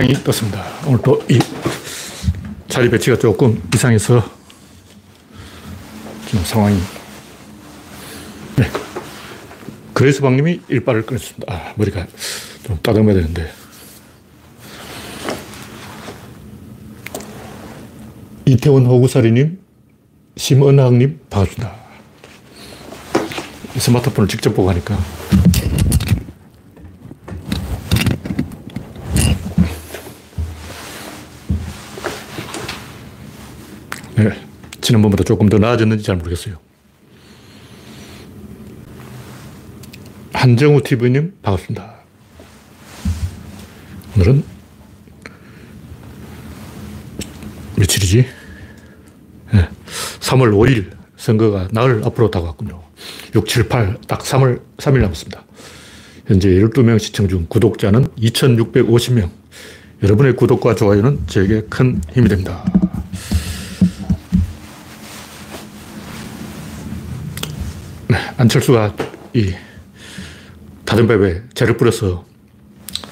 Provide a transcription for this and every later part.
창이 떴습니다. 오늘 또 이 자리 배치가 조금 이상해서 지금 상황이. 네. 그래서 방님이 일발을 끊었습니다. 아, 머리가 좀 따듬어야 되는데. 이태원 호구사리님, 심은학님, 반갑습니다. 스마트폰을 직접 보고 하니까. 네, 지난번보다 조금 더 나아졌는지 잘 모르겠어요. 한정우 TV님, 반갑습니다. 오늘은 며칠이지? 네, 3월 5일 선거가 나흘 앞으로 다가왔군요. 6, 7, 8, 딱 3월, 3일 남았습니다. 현재 12명 시청 중 구독자는 2,650명. 여러분의 구독과 좋아요는 저에게 큰 힘이 됩니다. 네, 안철수가 이 다른밥에 재를 뿌려서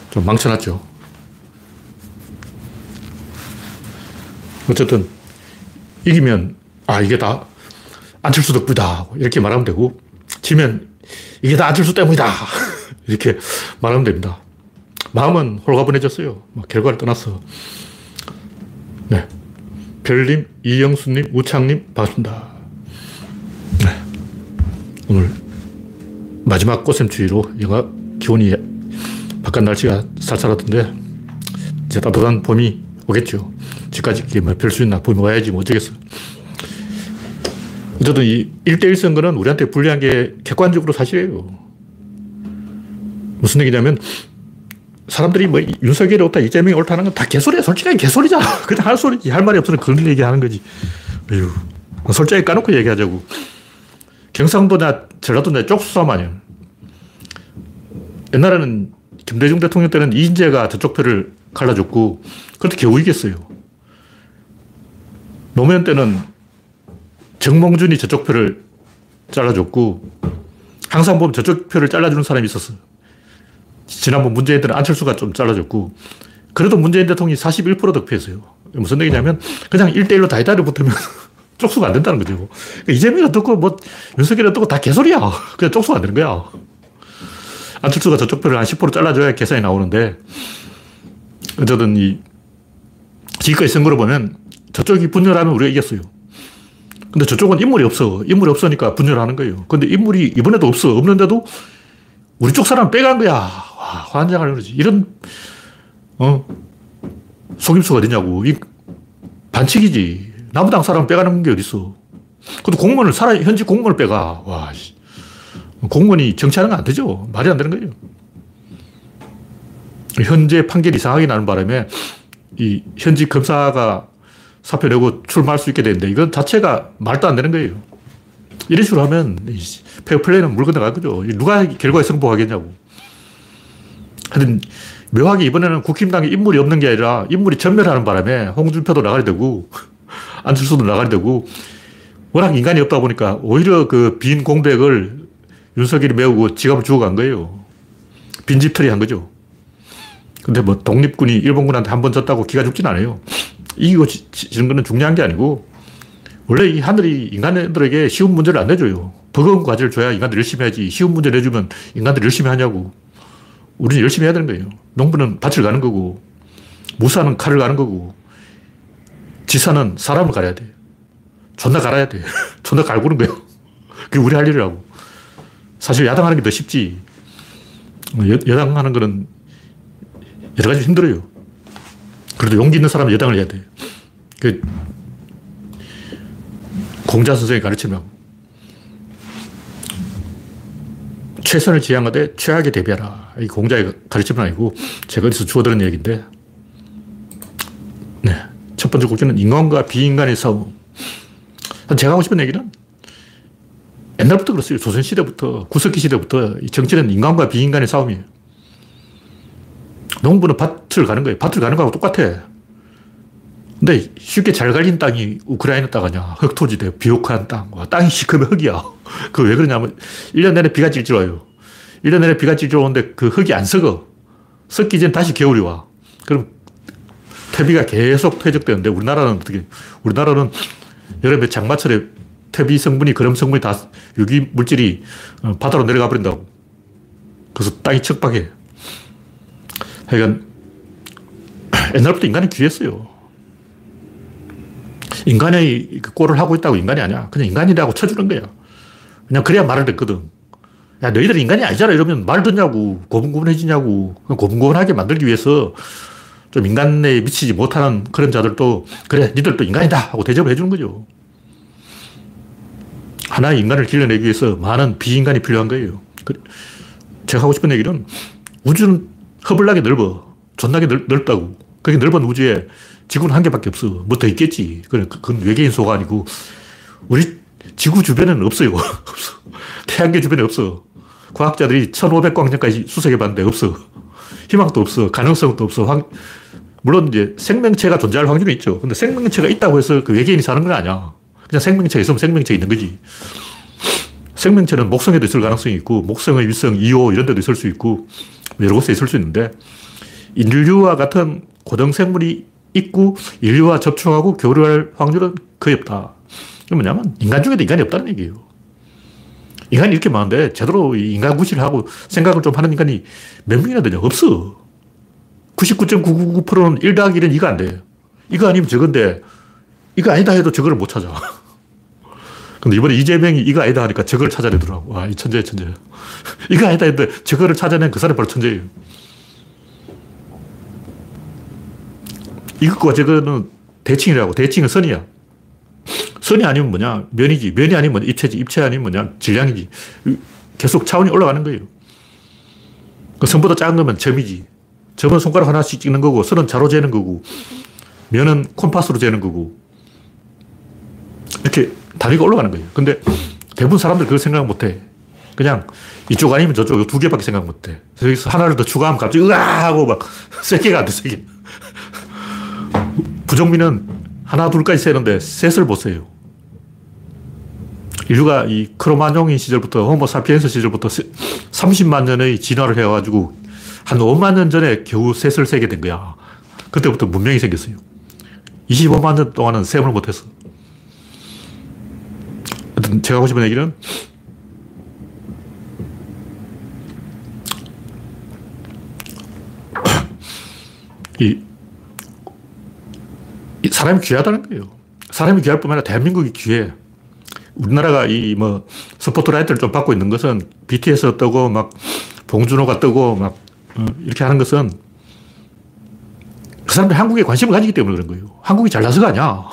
좀 망쳐놨죠. 어쨌든 이기면 아 이게 다 안철수 덕분이다 이렇게 말하면 되고 지면 이게 다 안철수 때문이다 이렇게 말하면 됩니다. 마음은 홀가분해졌어요. 결과를 떠나서 네. 별님, 이영수님, 우창님 반갑습니다. 네. 오늘 마지막 꽃샘추위로 영하 기온이 바깥 날씨가 쌀쌀하던데 이제 따뜻한 봄이 오겠죠. 지금까지 이게 뭐 별수 있나 봄이 와야지 뭐 어쩌겠어. 어쨌든 이 1대1 선거는 우리한테 불리한 게 객관적으로 사실이에요. 무슨 얘기냐면 사람들이 뭐 윤석열이 옳다, 이재명이 옳다는 건 다 개소리야. 솔직하게 개소리잖아. 그냥 할 소리지. 할 말이 없으면 그런 얘기 하는 거지. 에휴. 솔직하게 까놓고 얘기하자고. 경상도냐, 전라도냐 아니야. 옛날에는 김대중 대통령 때는 이인재가 저쪽 표를 갈라줬고, 그렇게 겨우 이겼어요. 노무현 때는 정몽준이 저쪽 표를 잘라줬고, 항상 보면 저쪽 표를 잘라주는 사람이 있었어. 지난번 문재인 때는 안철수가 좀 잘라줬고, 그래도 문재인 대통령이 41% 득표했어요. 무슨 얘기냐면, 그냥 1대1로 다이다리 붙으면 쪽수가 안 된다는 거죠. 그러니까 이재명이 어떻고, 뭐, 윤석열이 어떻고 다 개소리야. 그냥 쪽수가 안 되는 거야. 안철수가 저쪽 표를 한 10% 잘라줘야 계산이 나오는데, 어쨌든 이, 지금까지 선거를 보면 저쪽이 분열하면 우리가 이겼어요. 근데 저쪽은 인물이 없어. 인물이 없으니까 분열하는 거예요. 근데 인물이 이번에도 없어. 없는데도 우리 쪽 사람 빼간 거야. 와, 환장을 그러지. 이런, 어, 속임수가 어디냐고. 이 반칙이지. 남부당 사람 빼가는 게 어딨어. 근데 공무원을, 살아, 현직 공무원을 빼가. 와, 공무원이 정치하는 거안 되죠. 말이 안 되는 거예요. 현재 판결이 이상하게 나는 바람에 이 현직 검사가 사표 내고 출마할 수 있게 되는데 이건 자체가 말도 안 되는 거예요. 이런 식으로 하면 페어플레이는 물 건너갈 거죠. 누가 결과에 승복하겠냐고. 하여튼 묘하게 이번에는 국힘당에 인물이 없는 게 아니라 인물이 전멸하는 바람에 홍준표도 나가야 되고 안철수도 나가야 되고 워낙 인간이 없다 보니까 오히려 그 빈 공백을 윤석열이 메우고 지갑을 주고 간 거예요. 빈집털이 한 거죠. 근데 뭐 독립군이 일본군한테 한 번 졌다고 기가 죽진 않아요. 이기고 지는 거는 중요한 게 아니고 원래 이 하늘이 인간들에게 쉬운 문제를 안 내줘요. 버거운 과제를 줘야 인간들 열심히 하지. 쉬운 문제 내주면 인간들 열심히 하냐고. 우리는 열심히 해야 되는 거예요. 농부는 밭을 가는 거고, 무사는 칼을 가는 거고, 지사는 사람을 갈아야 돼. 존나 갈아야 돼. 존나 갈구는 거예요. 그게 우리 할 일이라고. 사실 야당하는 게 더 쉽지. 여, 여당 하는 거는 여러 가지 힘들어요. 그래도 용기 있는 사람은 여당을 해야 돼. 그 공자 선생이 가르치면 최선을 지향하되 최악에 대비하라. 이 공자의 가르침은 아니고 제가 어디서 주워들은 얘기인데 네. 첫 번째 국기는 인간과 비인간의 싸움. 제가 하고 싶은 얘기는 옛날부터 그랬어요. 조선시대부터, 구석기 시대부터 정치는 인간과 비인간의 싸움이에요. 농부는 밭을 가는 거예요. 밭을 가는 거하고 똑같아. 근데 쉽게 잘 갈린 땅이 우크라이나 땅 아니야. 흑토지대, 비옥한 땅. 와, 땅이 시커면 흙이야. 그 왜 그러냐면 1년 내내 비가 찔찔 와요. 1년 내내 비가 찔찔 오는데 그 흙이 안 썩어. 썩기 전 다시 겨울이 와. 그럼 퇴비가 계속 퇴적되는데 우리나라는 어떻게, 우리나라는 여름에 장마철에 퇴비 성분이, 그럼 성분이 다 유기 물질이 어, 바다로 내려가 버린다고. 그래서 땅이 척박해. 하여간, 옛날부터 인간이 귀했어요. 인간의 그 꼴을 하고 있다고 인간이 아니야. 그냥 인간이라고 쳐주는 거야. 그냥 그래야 말을 듣거든. 야, 너희들 인간이 아니잖아. 이러면 말 듣냐고. 고분고분해지냐고. 고분고분하게 만들기 위해서 좀 인간에 미치지 못하는 그런 자들도 그래, 니들도 인간이다. 하고 대접을 해주는 거죠. 하나의 인간을 길러내기 위해서 많은 비인간이 필요한 거예요. 그, 제가 하고 싶은 얘기는 우주는 허블나게 넓어. 존나게 넓, 넓다고. 그렇게 넓은 우주에 지구는 한 개밖에 없어. 뭐 더 있겠지. 그건 외계인 소가 아니고 우리 지구 주변에는 없어요. 없어. 태양계 주변에 없어. 과학자들이 1500광년까지 수색해 봤는데 없어. 희망도 없어. 가능성도 없어. 황... 물론 이제 생명체가 존재할 확률이 있죠. 근데 생명체가 있다고 해서 그 외계인이 사는 건 아니야. 그냥 생명체가 있으면 생명체 있는 거지. 생명체는 목성에도 있을 가능성이 있고, 목성의 위성 2호 이런 데도 있을 수 있고, 여러 곳에 있을 수 있는데, 인류와 같은 고등생물이 있고, 인류와 접촉하고 교류할 확률은 거의 없다. 이게 뭐냐면, 인간 중에도 인간이 없다는 얘기예요. 인간이 이렇게 많은데 제대로 인간 구실을 하고 생각을 좀 하는 인간이 몇 명이나 되냐? 없어. 99.999%는 1 더하기 1은 이거 안 돼요. 이거 아니면 저건데 이거 아니다 해도 저거를 못 찾아. 근데 이번에 이재명이 이거 아니다 하니까 저거를 찾아내더라고. 와, 이 천재야, 천재. 이거 아니다 했는데 저거를 찾아낸 그 사람이 바로 천재예요. 이것과 저거는 대칭이라고. 대칭은 선이야. 선이 아니면 뭐냐? 면이지. 면이 아니면 뭐냐? 입체지. 입체 아니면 뭐냐? 질량이지. 계속 차원이 올라가는 거예요. 그 선보다 작은 거면 점이지. 점은 손가락 하나씩 찍는 거고, 선은 자로 재는 거고, 면은 콤파스로 재는 거고. 이렇게 단위가 올라가는 거예요. 근데 대부분 사람들 그걸 생각 못 해. 그냥 이쪽 아니면 저쪽 두 개밖에 생각 못 해. 여기서 하나를 더 추가하면 갑자기 으아! 하고 막 세 개가 안 돼, 세 개. 부정민은 하나, 둘까지 세는데 셋을 못 세요. 인류가 이 크로마뇽인 시절부터 호모사피엔스 시절부터 30만 년의 진화를 해가지고 한 5만 년 전에 겨우 셋을 세게 된 거야. 그때부터 문명이 생겼어요. 25만 년 동안은 셈을 못했어. 제가 하고 싶은 얘기는 이, 이 사람이 귀하다는 거예요. 사람이 귀할 뿐만 아니라 대한민국이 귀해. 우리나라가 이 뭐 스포트라이트를 좀 받고 있는 것은 BTS 뜨고 막 봉준호가 뜨고 막 어, 이렇게 하는 것은 그 사람들이 한국에 관심을 가지기 때문에 그런 거예요. 한국이 잘나서가 아니야.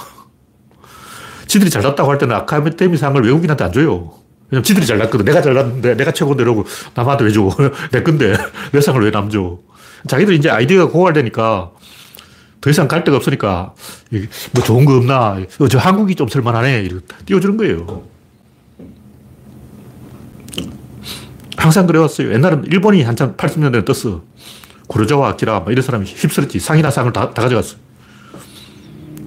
지들이 잘났다고 할 때는 아카데미 상을 외국인한테 안 줘요. 왜냐면 지들이 잘났거든. 내가 잘났는데 내가 최고인데 이러고 남한테 왜 줘? 내 건데 내 상을 왜 남 줘? 자기들이 이제 아이디어가 고갈되니까 더 이상 갈 데가 없으니까 뭐 좋은 거 없나? 어, 저 한국이 좀 쓸만하네. 이렇게 띄워주는 거예요. 항상 그래왔어요. 옛날은 일본이 한참 80년대에 떴어. 구로자와 아키라 뭐 이런 사람이 휩쓸었지. 상이나 상을 다, 다 가져갔어.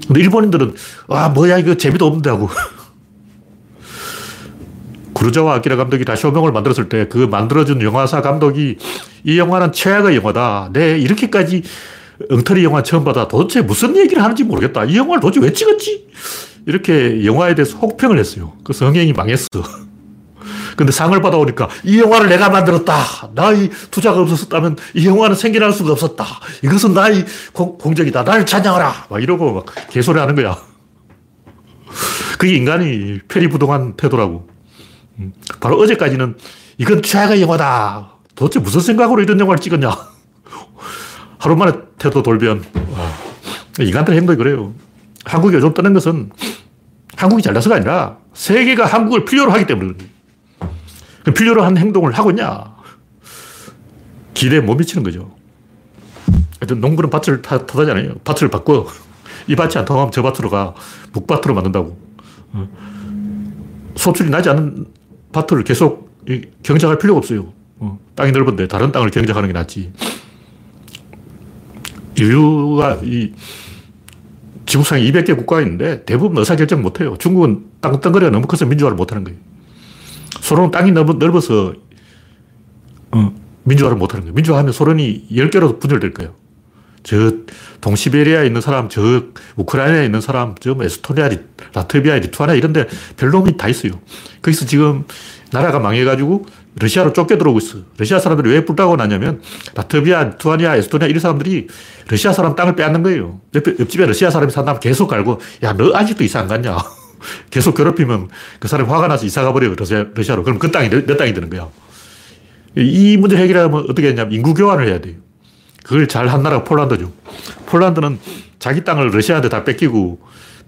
근데 일본인들은 아 뭐야 이거 재미도 없는데 하고 구르자와 아키라 감독이 다쇼명을 만들었을 때 그 만들어준 영화사 감독이 이 영화는 최악의 영화다. 내 이렇게까지 엉터리 영화 처음 받아 도대체 무슨 얘기를 하는지 모르겠다. 이 영화를 도대체 왜 찍었지? 이렇게 영화에 대해서 혹평을 했어요. 그래서 흥행이 망했어. 근데 상을 받아오니까 이 영화를 내가 만들었다. 나의 투자가 없었다면 이 영화는 생겨날 수가 없었다. 이것은 나의 공, 적이다 나를 찬양하라. 막 이러고 막 개소리 하는 거야. 그게 인간이 패리부동한 태도라고. 음, 바로 어제까지는 이건 최악의 영화다. 도대체 무슨 생각으로 이런 영화를 찍었냐. 하루 만에 태도 돌변. 와. 인간들 행동이 그래요. 한국이 요즘 뜨는 것은 한국이 잘나서가 아니라 세계가 한국을 필요로 하기 때문에 필요로 한 행동을 하고 있냐? 기대에 못 미치는 거죠. 하여튼 농부는 밭을 타, 타다잖아요. 밭을 바꿔. 이 밭이 안 통하면 저 밭으로 가. 북밭으로 만든다고. 어. 소출이 나지 않는 밭을 계속 경작할 필요가 없어요. 어. 땅이 넓은데 다른 땅을 경작하는 게 낫지. 인류가 이 지구상에 200개 국가가 있는데 대부분 의사결정 못해요. 중국은 땅덩어리가 너무 커서 민주화를 못하는 거예요. 소련은 땅이 너무 넓어서 어, 민주화를 못하는 거예요. 민주화하면 소련이 10개로 분열될 거예요. 저 동시베리아에 있는 사람, 저 우크라이나에 있는 사람, 저 뭐 에스토니아, 라트비아, 리투아니아 이런 데 별놈이 다 있어요. 거기서 지금 나라가 망해가지고 러시아로 쫓겨 들어오고 있어. 러시아 사람들이 왜 불타고 나냐면 라트비아, 리투아니아, 에스토니아 이런 사람들이 러시아 사람 땅을 빼앗는 거예요. 옆, 옆집에 러시아 사람이 산다면 계속 갈고 야, 너 아직도 이사 안 갔냐? 계속 괴롭히면 그 사람이 화가 나서 이사 가버려요. 러시아, 러시아로. 그럼 그 땅이 내, 내 땅이 되는 거야. 이 문제 해결하면 어떻게 했냐면 인구 교환을 해야 돼요. 그걸 잘 한 나라가 폴란드죠. 폴란드는 자기 땅을 러시아한테 다 뺏기고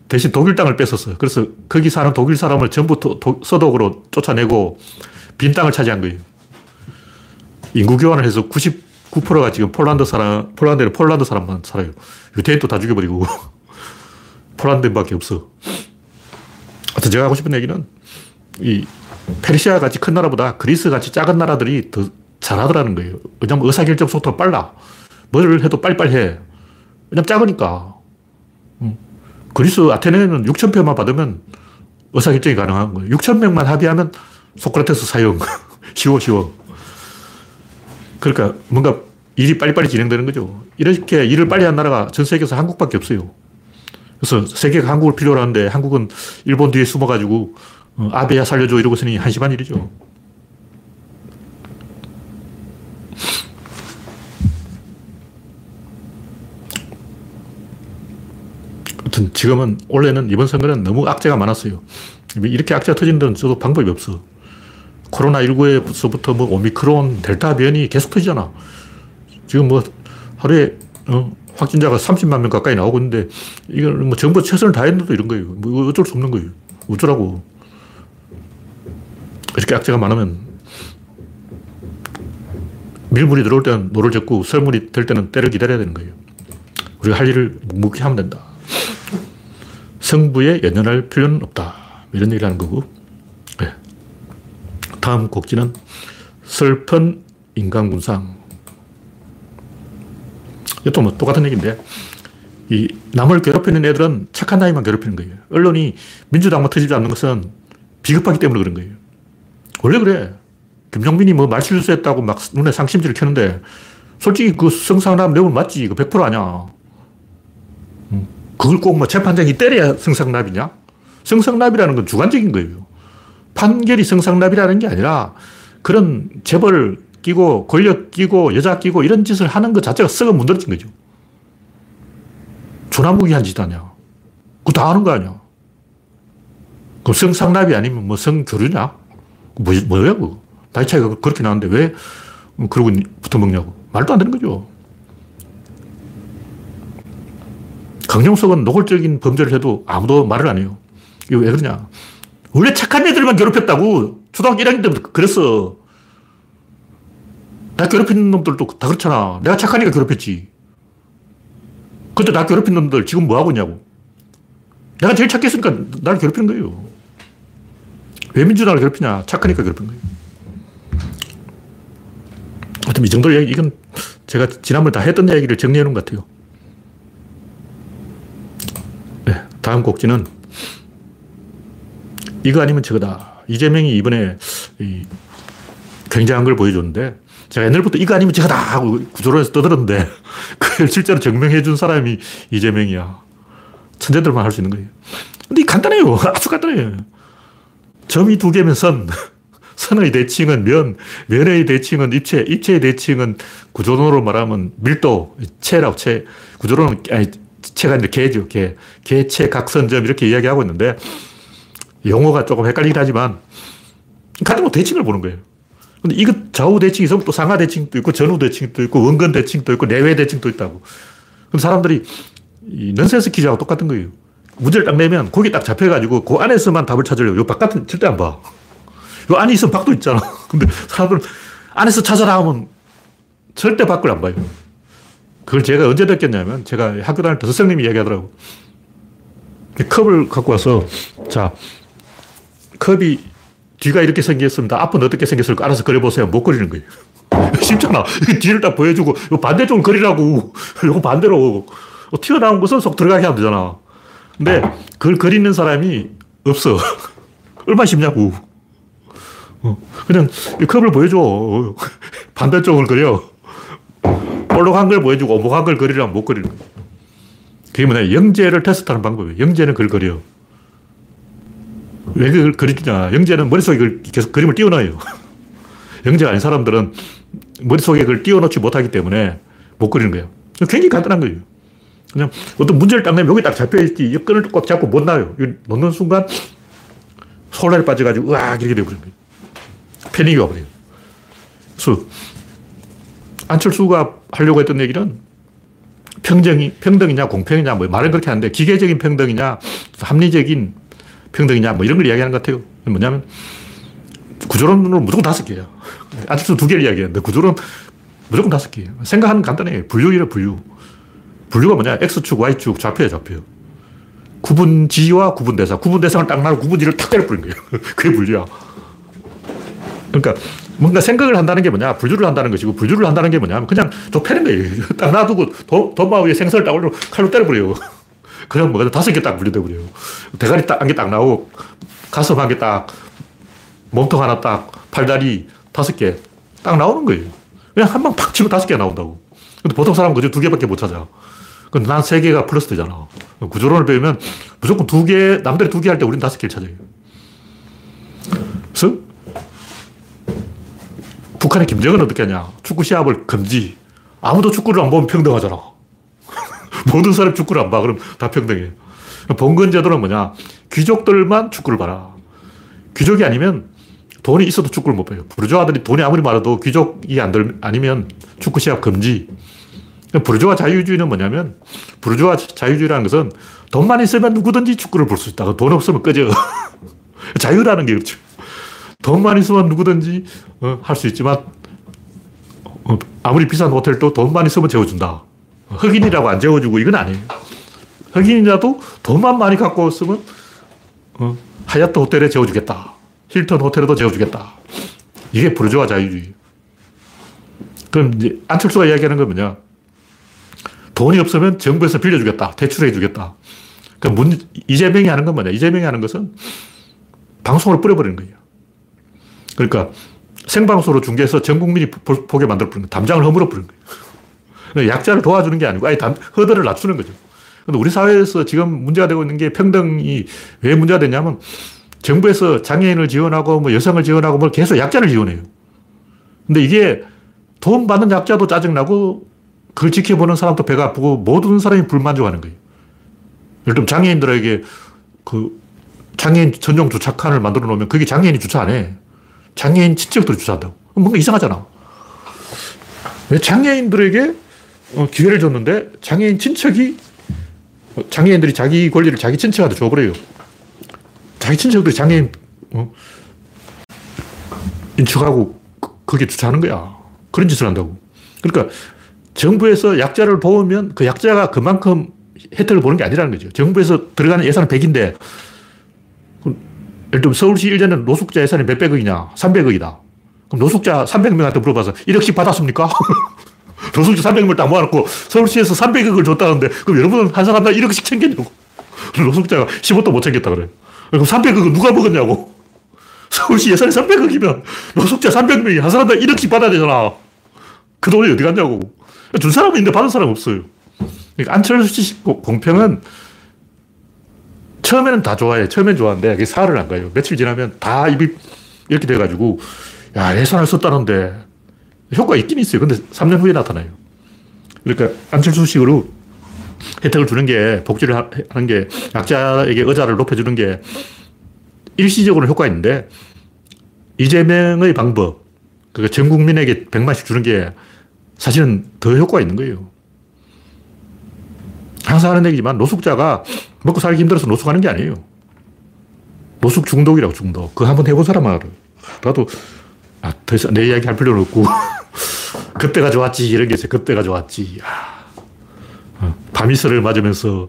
대신 독일 땅을 뺏었어요. 그래서 거기 사는 독일 사람을 전부 도, 도, 서독으로 쫓아내고 빈 땅을 차지한 거예요. 인구 교환을 해서 99%가 지금 폴란드 사람, 폴란드에 폴란드 사람만 살아요. 유태인도 다 죽여버리고 폴란드밖에 없어. 하여튼 제가 하고 싶은 얘기는 이 페르시아 같이 큰 나라보다 그리스 같이 작은 나라들이 더 잘하더라는 거예요. 왜냐면 의사결정 속도가 빨라. 뭘 해도 빨리빨리 해. 왜냐면 작으니까. 그리스 아테네는 6천 표만 받으면 의사결정이 가능한 거예요. 6천 명만 합의하면 소크라테스 사용. 쉬워, 쉬워. 그러니까 뭔가 일이 빨리빨리 진행되는 거죠. 이렇게 일을 빨리 한 나라가 전 세계에서 한국밖에 없어요. 그래서 세계가 한국을 필요로 하는데 한국은 일본 뒤에 숨어가지고 어, 아베야 살려줘 이러고 있으니 한심한 일이죠. 지금은 원래는 이번 선거는 너무 악재가 많았어요. 이렇게 악재가 터진 데는 저도 방법이 없어. 코로나19에서부터 뭐 오미크론, 델타 변이 계속 터지잖아. 지금 뭐 하루에 어, 확진자가 30만 명 가까이 나오고 있는데 이걸 뭐 정부 최선을 다했는데도 이런 거예요. 뭐 어쩔 수 없는 거예요. 어쩌라고. 이렇게 악재가 많으면 밀물이 들어올 때는 노를 젓고 썰물이 될 때는 때를 기다려야 되는 거예요. 우리가 할 일을 묵묵히 하면 된다. 승부에 연연할 필요는 없다. 이런 얘기를 하는 거고. 네. 다음 곡지는 슬픈 인간군상. 이것도 뭐 똑같은 얘기인데, 이 남을 괴롭히는 애들은 착한 나이만 괴롭히는 거예요. 언론이 민주당만 터지지 않는 것은 비겁하기 때문에 그런 거예요. 원래 그래. 김종민이 뭐 말실수했다고 막 눈에 상심지를 켜는데, 솔직히 그 성상남 내용 맞지. 그 100% 아니야. 그걸 꼭 뭐 재판장이 때려야 성상납이냐? 성상납이라는 건 주관적인 거예요. 판결이 성상납이라는 게 아니라 그런 재벌 끼고 권력 끼고 여자 끼고 이런 짓을 하는 것 자체가 썩어 문드러진 거죠. 조나무기한 짓 아니야. 그거 다 하는 거 아니야. 그럼 성상납이 아니면 뭐 성교류냐? 뭐, 뭐야, 그거. 나이 차이가 그렇게 나는데 왜 그러고 붙어 먹냐고. 말도 안 되는 거죠. 강용석은 노골적인 범죄를 해도 아무도 말을 안 해요. 이거 왜 그러냐. 원래 착한 애들만 괴롭혔다고. 초등학교 1학년 때부터 그랬어. 나 괴롭힌 놈들도 다 그렇잖아. 내가 착하니까 괴롭혔지. 근데 나 괴롭힌 놈들 지금 뭐 하고 있냐고. 내가 제일 착했으니까 나를 괴롭히는 거예요. 왜 민주당을 괴롭히냐. 착하니까 괴롭힌 거예요. 하여튼 이 정도 얘기, 이건 제가 지난번에 다 했던 얘기를 정리해 놓은 것 같아요. 다음 곡지는 이거 아니면 저거다. 이재명이 이번에 굉장한 걸 보여줬는데 제가 옛날부터 이거 아니면 저거다 하고 구조론에서 떠들었는데 그걸 실제로 증명해 준 사람이 이재명이야. 천재들만 할 수 있는 거예요. 근데 간단해요. 아주 간단해요. 점이 두 개면 선. 선의 대칭은 면, 면의 대칭은 입체, 입체의 대칭은 구조론으로 말하면 밀도, 체라고 체. 구조론은, 아니, 체가 이제 개죠, 개. 개체, 각선점 이렇게 이야기하고 있는데 용어가 조금 헷갈리긴 하지만 같은 뭐 대칭을 보는 거예요. 근데 이거 좌우 대칭이 있으면 또 상하 대칭도 있고 전후 대칭도 있고 원근 대칭도 있고 내외 대칭도 있다고. 그럼 사람들이 이 넌센스 퀴즈하고 똑같은 거예요. 문제를 딱 내면 거기 딱 잡혀가지고 그 안에서만 답을 찾으려고. 요 바깥은 절대 안 봐. 요 안에 있으면 밖도 있잖아. 근데 사람들은 안에서 찾아라 하면 절대 밖을 안 봐요. 그걸 제가 언제 느꼈냐면 제가 학교 다닐 때 선생님이 이야기하더라고. 컵을 갖고 와서 자 컵이 뒤가 이렇게 생겼습니다. 앞은 어떻게 생겼을까 알아서 그려보세요. 못 그리는 거예요. 쉽잖아. 뒤를 딱 보여주고 반대쪽을 그리라고. 이거 반대로 튀어나온 것은 속 들어가게 하면 되잖아. 근데 그걸 그리는 사람이 없어. 얼마나 쉽냐고. 어, 그냥 컵을 보여줘. 반대쪽을 그려. 볼록한 걸 보여주고 오목한 걸 그리려면 못 그리는 거예요. 그게 뭐냐. 영재를 테스트하는 방법이에요. 영재는 그걸 그려. 왜 그걸 그리냐. 영재는 머릿속에 그걸 계속 그림을 띄워놔요. 영재가 아닌 사람들은 머릿속에 그걸 띄워놓지 못하기 때문에 못 그리는 거예요. 굉장히 간단한 거예요. 그냥 어떤 문제를 딱 내면 여기 딱 잡혀있지. 이 끈을 꼭 잡고 못 놔요. 놓는 순간 소란에 빠져가지고 으악 이렇게 되버린 거예요. 패닉이 와버려요. 그래서 안철수가 하려고 했던 얘기는 평정이, 평등이냐 공평이냐 뭐 말은 그렇게 하는데 기계적인 평등이냐 합리적인 평등이냐 뭐 이런 걸 이야기하는 것 같아요. 뭐냐면 구조론으로 무조건 다섯 개야. 안철수 두 개를 이야기하는데 구조론 무조건 다섯 개예요. 생각하는 간단해요. 분류이래 분류. 분류가 뭐냐 X축, Y축, 좌표야 좌표. 구분지와 구분대상. 구분대상을 딱 놔고 구분지를 탁 때려버린 거예요. 그게 분류야. 그러니까 뭔가 생각을 한다는 게 뭐냐 분류를 한다는 것이고 분류를 한다는 게 뭐냐면 그냥 좁혀는 거예요. 딱 놔두고 도, 도마 위에 생선을 딱 올려 칼로 때려버려요. 그냥 뭐가 다섯 개 딱 분류돼 버려요. 대가리 딱 한 개 딱 나오고 가슴 한 개 딱, 몸통 하나 딱, 팔다리 다섯 개 딱 나오는 거예요. 그냥 한 방 팍 치면 다섯 개 나온다고. 근데 보통 사람은 그저 두 개밖에 못 찾아. 근데 난 세 개가 플러스 되잖아. 구조론을 배우면 무조건 두 개, 남들이 두 개 할 때 우리는 다섯 개를 찾아요. 그래서 북한의 김정은 어떻게 하냐. 축구 시합을 금지. 아무도 축구를 안 보면 평등하잖아. 모든 사람이 축구를 안 봐. 그럼 다 평등해. 봉건제도는 뭐냐. 귀족들만 축구를 봐라. 귀족이 아니면 돈이 있어도 축구를 못 봐요. 부르주아 들이 돈이 아무리 많아도 귀족이 안 들, 아니면 축구 시합 금지. 부르주아 자유주의는 뭐냐면, 부르주아 자유주의라는 것은 돈만 있으면 누구든지 축구를 볼 수 있다. 돈 없으면 꺼져. 자유라는 게 그렇죠. 돈만 있으면 누구든지 어, 할수 있지만 어, 아무리 비싼 호텔도 돈만 있으면 재워준다. 흑인이라고 안 재워주고 이건 아니에요. 흑인이라도 돈만 많이 갖고 있으면 어, 하얏트 호텔에 재워주겠다. 힐턴 호텔에도 재워주겠다. 이게 부르주아 자유주의. 그럼 이제 안철수가 이야기하는 건 뭐냐? 돈이 없으면 정부에서 빌려주겠다. 대출해주겠다. 그 문, 이재명이 하는 건 뭐냐? 이재명이 하는 것은 방송을 뿌려버리는 거예요. 그러니까 생방송으로 중계해서 전 국민이 보게 만들어버리는 거예요. 담장을 허물어버리는 거예요. 약자를 도와주는 게 아니고 아예 담, 허들을 낮추는 거죠. 근데 우리 사회에서 지금 문제가 되고 있는 게 평등이 왜 문제가 되냐면 정부에서 장애인을 지원하고 뭐 여성을 지원하고 뭘 계속 약자를 지원해요. 근데 이게 돈 받는 약자도 짜증나고 그걸 지켜보는 사람도 배가 아프고 모든 사람이 불만족하는 거예요. 예를 들면 장애인들에게 그 장애인 전용 주차칸을 만들어 놓으면 그게 장애인이 주차 안 해. 장애인 친척들이 주차한다고. 뭔가 이상하잖아. 왜 장애인들에게 어, 기회를 줬는데 장애인 친척이 어, 장애인들이 자기 권리를 자기 친척한테 줘버려요. 자기 친척들이 장애인 어, 인척하고 거기에 주차하는 거야. 그런 짓을 한다고. 그러니까 정부에서 약자를 도우면 그 약자가 그만큼 혜택을 보는 게 아니라는 거죠. 정부에서 들어가는 예산은 100인데 예를 들면 서울시 1년에 노숙자 예산이 몇백억이냐? 300억이다. 그럼 노숙자 300명한테 물어봐서 1억씩 받았습니까? 노숙자 300명을 딱 모아놓고 서울시에서 300억을 줬다는데 그럼 여러분은 한 사람당 1억씩 챙겼냐고. 노숙자가 15도 못 챙겼다 그래. 그럼 300억은 누가 먹었냐고. 서울시 예산이 300억이면 노숙자 300명이 한 사람당 1억씩 받아야 되잖아. 그 돈이 어디 갔냐고. 준 사람은 있는데 받은 사람 없어요. 그러니까 안철수식 공평은 처음에는 다 좋아해. 처음엔 좋아하는데 그게 사흘을 안 가요. 며칠 지나면 다 입이 이렇게 돼가지고 야 예산을 썼다는데 효과 있긴 있어요. 근데 3년 후에 나타나요. 그러니까 안철수식으로 혜택을 주는 게 복지를 하는 게 약자에게 의자를 높여주는 게 일시적으로 효과 있는데 이재명의 방법 그러니까 전 국민에게 100만씩 주는 게 사실은 더 효과가 있는 거예요. 항상 하는 얘기지만 노숙자가 먹고 살기 힘들어서 노숙하는 게 아니에요. 노숙 중독이라고 중독. 그거 한번 해본 사람 알아. 나도 아, 더 이상 내 이야기 할 필요는 없고 그때가 좋았지 이런 게 있어요. 그때가 좋았지. 아. 어, 밤이슬을 맞으면서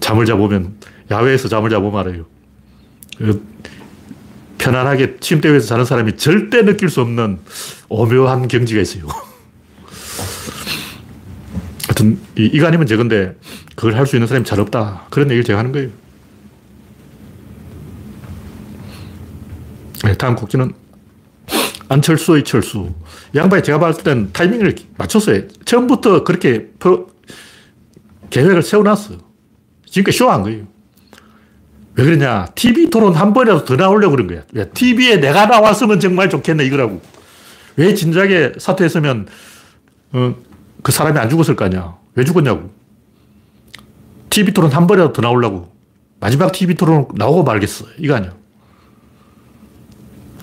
잠을 자보면 야외에서 잠을 자보면 알아요. 그 편안하게 침대 위에서 자는 사람이 절대 느낄 수 없는 오묘한 경지가 있어요. 하여튼, 이거 아니면 저건데, 그걸 할 수 있는 사람이 잘 없다. 그런 얘기를 제가 하는 거예요. 네, 다음 곡지는 안철수의 철수. 양반이 제가 봤을 땐 타이밍을 맞췄어요. 처음부터 그렇게 프로, 계획을 세워놨어. 지금까지 쇼한 거예요. 왜 그러냐. TV 토론 한 번이라도 더 나오려고 그런 거야. 왜? TV에 내가 나왔으면 정말 좋겠네, 이거라고. 왜 진작에 사퇴했으면, 어, 그 사람이 안 죽었을 거 아니야. 왜 죽었냐고. TV 토론 한 번이라도 더 나오려고. 마지막 TV 토론 나오고 말겠어. 이거 아니야.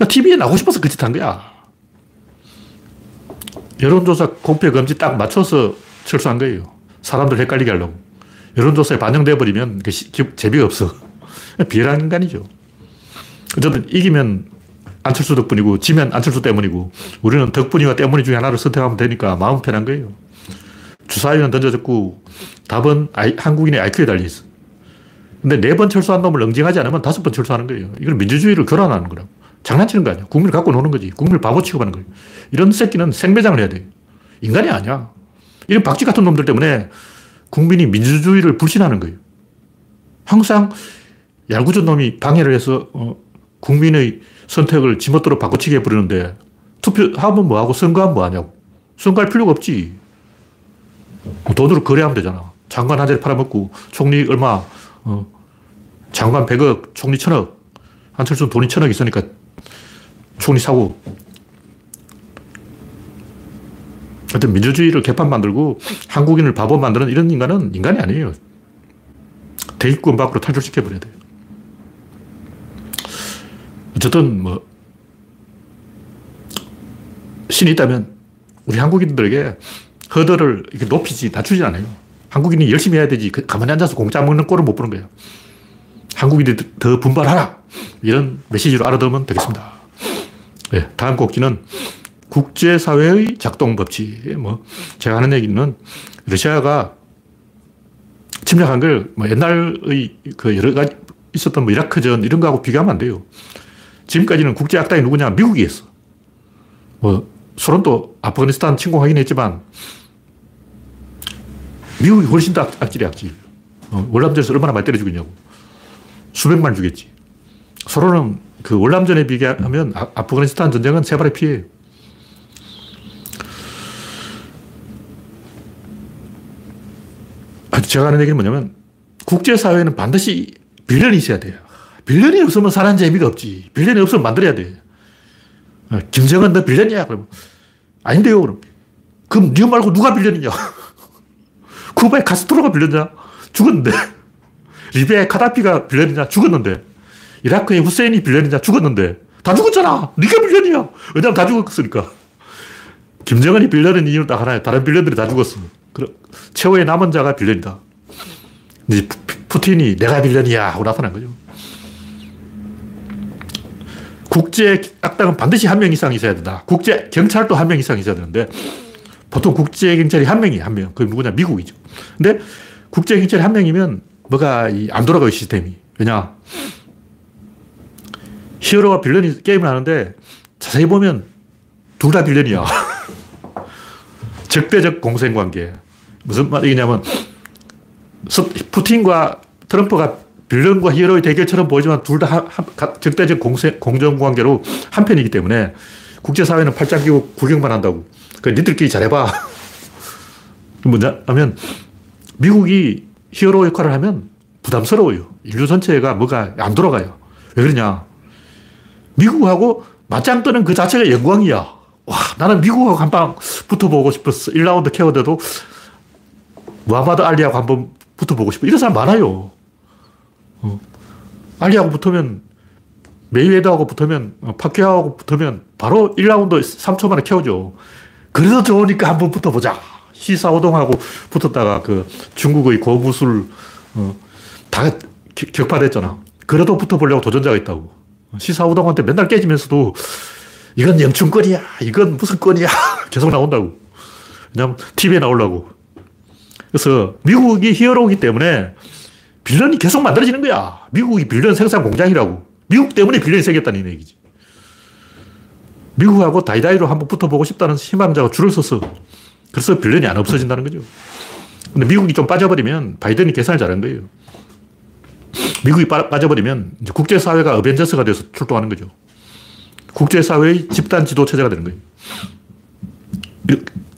TV에 그러니까 나오고 싶어서 그 짓 한 거야. 여론조사 공표 금지 딱 맞춰서 철수한 거예요. 사람들 헷갈리게 하려고. 여론조사에 반영돼 버리면 재미가 없어. 비열한 인간이죠. 어쨌든 이기면 안철수 덕분이고 지면 안철수 때문이고 우리는 덕분이와 때문이 중에 하나를 선택하면 되니까 마음 편한 거예요. 주사위는 던져졌고 답은 아이, 한국인의 IQ에 달려있어. 근데 네 번 철수한 놈을 응징하지 않으면 다섯 번 철수하는 거예요. 이건 민주주의를 교란하는 거라고. 장난치는 거 아니야. 국민을 갖고 노는 거지. 국민을 바보 취급하는 거예요. 이런 새끼는 생매장을 해야 돼. 인간이 아니야. 이런 박쥐 같은 놈들 때문에 국민이 민주주의를 불신하는 거예요. 항상 얄궂은 놈이 방해를 해서 어, 국민의 선택을 지멋대로 바꿔치기 해버리는데 투표하면 뭐하고 선거하면 뭐하냐고. 선거할 필요가 없지. 돈으로 거래하면 되잖아. 장관 한 자리 팔아먹고 총리 얼마, 어, 장관 100억, 총리 1000억. 한철수는 돈이 1000억 있으니까 총리 사고. 하여튼 민주주의를 개판 만들고 한국인을 바보 만드는 이런 인간은 인간이 아니에요. 대입권 밖으로 탈출시켜버려야 돼요. 어쨌든 뭐 신이 있다면 우리 한국인들에게 허들을 이렇게 높이지 낮추지 않아요. 한국인이 열심히 해야 되지 그 가만히 앉아서 공짜 먹는 꼴을 못 보는 거예요. 한국인이 더 분발하라 이런 메시지로 알아두면 되겠습니다. 네, 다음 곡지는 국제사회의 작동 법칙. 뭐 제가 하는 얘기는 러시아가 침략한 걸 뭐 옛날의 그 여러 가지 있었던 뭐 이라크전 이런 거하고 비교하면 안 돼요. 지금까지는 국제 악당이 누구냐? 미국이 했어. 뭐, 소련도 아프가니스탄 침공하긴 했지만, 미국이 훨씬 더 악, 질이 악질. 어, 월남전에서 얼마나 많이 때려 죽였냐고. 수백만 죽였지. 소련은 그 월남전에 비교하면 아, 프가니스탄 전쟁은 세 발의 피해. 제가 하는 얘기는 뭐냐면, 국제사회는 반드시 빌런이 있어야 돼요. 빌런이 없으면 사는 재미가 없지. 빌런이 없으면 만들어야 돼. 어, 김정은 너 빌런이야. 그럼 아닌데요. 그럼. 그럼 니 말고 누가 빌런이냐? 쿠바의 카스트로가 빌런이냐? 죽었는데. 리비아의 카다피가 빌런이냐? 죽었는데. 이라크의 후세인이 빌런이냐? 죽었는데. 다 죽었잖아. 니가 빌런이야. 왜냐면 다 죽었으니까. 김정은이 빌런인 이유는 딱 하나야. 다른 빌런들이 다 죽었어. 최후의 남은 자가 빌런이다. 이제 푸틴이 내가 빌런이야 하고 나타난 거죠. 국제 악당은 반드시 한 명 이상 있어야 된다. 국제 경찰도 한 명 이상 있어야 되는데 보통 국제 경찰이 한 명이 한 명. 그게 누구냐? 미국이죠. 근데 국제 경찰이 한 명이면 뭐가 안 돌아가요, 시스템이. 왜냐? 히어로와 빌런이 게임을 하는데 자세히 보면 둘 다 빌런이야. 적대적 공생 관계. 무슨 말이냐면 푸틴과 트럼프가 빌런과 히어로의 대결처럼 보이지만 둘 다 적대적 공정관계로 한편이기 때문에 국제사회는 팔짱 끼고 구경만 한다고. 그 니들끼리 잘해봐. 뭐냐 하면 미국이 히어로 역할을 하면 부담스러워요. 인류 전체가 뭐가 안 돌아가요. 왜 그러냐. 미국하고 맞짱 뜨는 그 자체가 영광이야. 와, 나는 미국하고 한 방 붙어보고 싶었어. 1라운드 케어돼도 무하마드 알리하고 한 번 붙어보고 싶어. 이런 사람 많아요. 어. 알리하고 붙으면 메이웨더하고 붙으면 어, 파키아하고 붙으면 바로 1라운드 3초 만에 캐오죠. 그래도 좋으니까 한 번 붙어보자. 시사오동하고 붙었다가 그 중국의 고무술 어, 다 격파됐잖아. 그래도 붙어보려고 도전자가 있다고. 시사오동한테 맨날 깨지면서도 이건 영춘권이야. 이건 무슨 권이야. 계속 나온다고. 왜냐면 TV에 나오려고. 그래서 미국이 히어로이기 때문에 빌런이 계속 만들어지는 거야. 미국이 빌런 생산 공장이라고. 미국 때문에 빌런이 생겼다는 얘기지. 미국하고 다이다이로 한번 붙어보고 싶다는 희망자가 줄을 섰어. 그래서 빌런이 안 없어진다는 거죠. 근데 미국이 좀 빠져버리면 바이든이 계산을 잘한 거예요. 미국이 빠, 져버리면 국제사회가 어벤져스가 돼서 출동하는 거죠. 국제사회의 집단 지도 체제가 되는 거예요.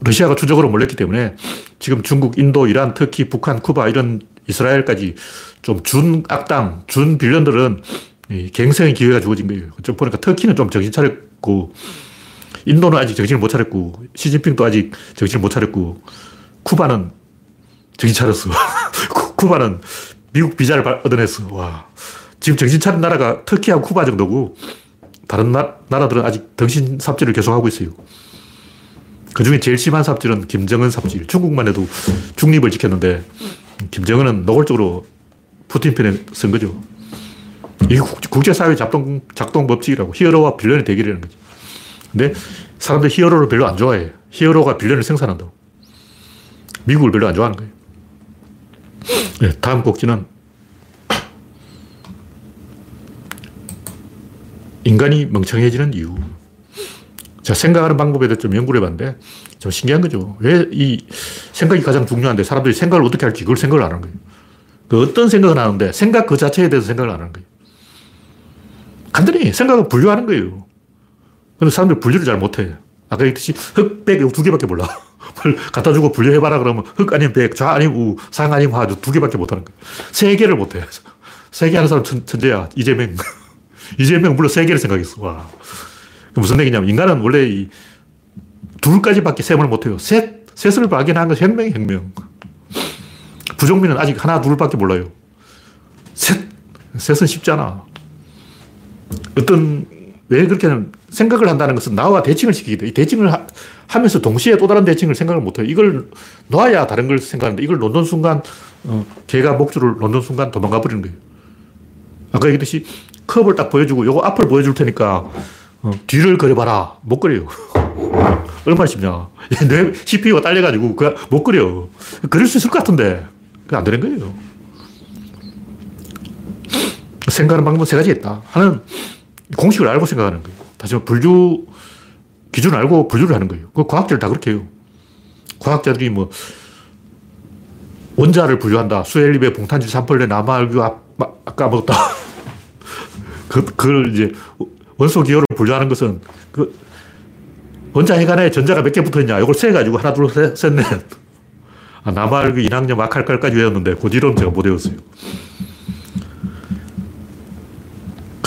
러시아가 추적으로 몰렸기 때문에 지금 중국, 인도, 이란, 터키, 북한, 쿠바 이런 이스라엘까지 좀 준 악당, 준 빌런들은 갱생의 기회가 주어진 거예요. 좀 보니까 터키는 좀 정신 차렸고, 인도는 아직 정신을 못 차렸고, 시진핑도 아직 정신을 못 차렸고, 쿠바는 정신 차렸어. 쿠바는 미국 비자를 얻어냈어. 와. 지금 정신 차린 나라가 터키하고 쿠바 정도고, 다른 나, 라들은 아직 정신 삽질을 계속하고 있어요. 그 중에 제일 심한 삽질은 김정은 삽질. 중국만 해도 중립을 지켰는데, 김정은은 노골적으로 푸틴 편에 쓴 거죠. 이게 국제사회 작동, 작동 법칙이라고. 히어로와 빌런의 대결이라는 거죠. 근데 사람들 히어로를 별로 안 좋아해. 히어로가 빌런을 생산한다고. 미국을 별로 안 좋아하는 거예요. 네, 다음 곡지는 인간이 멍청해지는 이유. 자, 생각하는 방법에 대해서 좀 연구를 해봤는데, 좀 신기한 거죠. 왜 이 생각이 가장 중요한데 사람들이 생각을 어떻게 할지 그걸 생각을 안 하는 거예요. 그 어떤 생각을 하는데 생각 그 자체에 대해서 생각을 안 하는 거예요. 간단히 생각을 분류하는 거예요. 근데 사람들이 분류를 잘 못해. 아까 얘기했듯이 흑, 백, 두 개밖에 몰라. 뭘 갖다 주고 분류해봐라 그러면 흑 아니면 백, 좌 아니면 우, 상 아니면 하, 두 개밖에 못하는 거예요. 세 개를 못해. 세 개 하는 사람 천, 천재야. 이재명. 이재명 물론 세 개를 생각했어. 와. 무슨 얘기냐면 인간은 원래 이 둘까지밖에 셈을 못해요. 셋, 셋을 발견한 건 혁명, 혁명. 부정민은 아직 하나, 둘밖에 몰라요. 셋, 셋은 쉽잖아. 어떤, 왜 그렇게 하면 생각을 한다는 것은 나와 대칭을 시키게 돼. 이 대칭을 하, 면서 동시에 또 다른 대칭을 생각을 못 해요. 이걸 놔야 다른 걸 생각하는데 이걸 놓는 순간, 어, 개가 목줄을 놓는 순간 도망가 버리는 거예요. 아까 얘기했듯이 컵을 딱 보여주고 요거 앞을 보여줄 테니까 어, 뒤를 그려봐라. 못 그려요. 얼마나 쉽냐. 뇌 CPU가 딸려가지고 못 그려. 그릴 수 있을 것 같은데 그게 안 되는 거예요. 생각하는 방법은 세 가지 있다. 하나는 공식을 알고 생각하는 거예요. 다시 말해 분류 기준을 알고 분류를 하는 거예요. 그 과학자들 다 그렇게 해요. 과학자들이 뭐 원자를 분류한다. 수엘립의 봉탄질 산펄레 남아알규 아, 아까 먹었다. 그, 그걸 이제 원소 기호를 분류하는 것은 그 원자 핵안에 전자가 몇 개 붙어 있냐. 이걸 세 가지고 하나, 둘, 셋, 셋, 넷. 아, 남아알규 인항염 아칼칼까지 외웠는데 그 뒤로는 제가 못 외웠어요.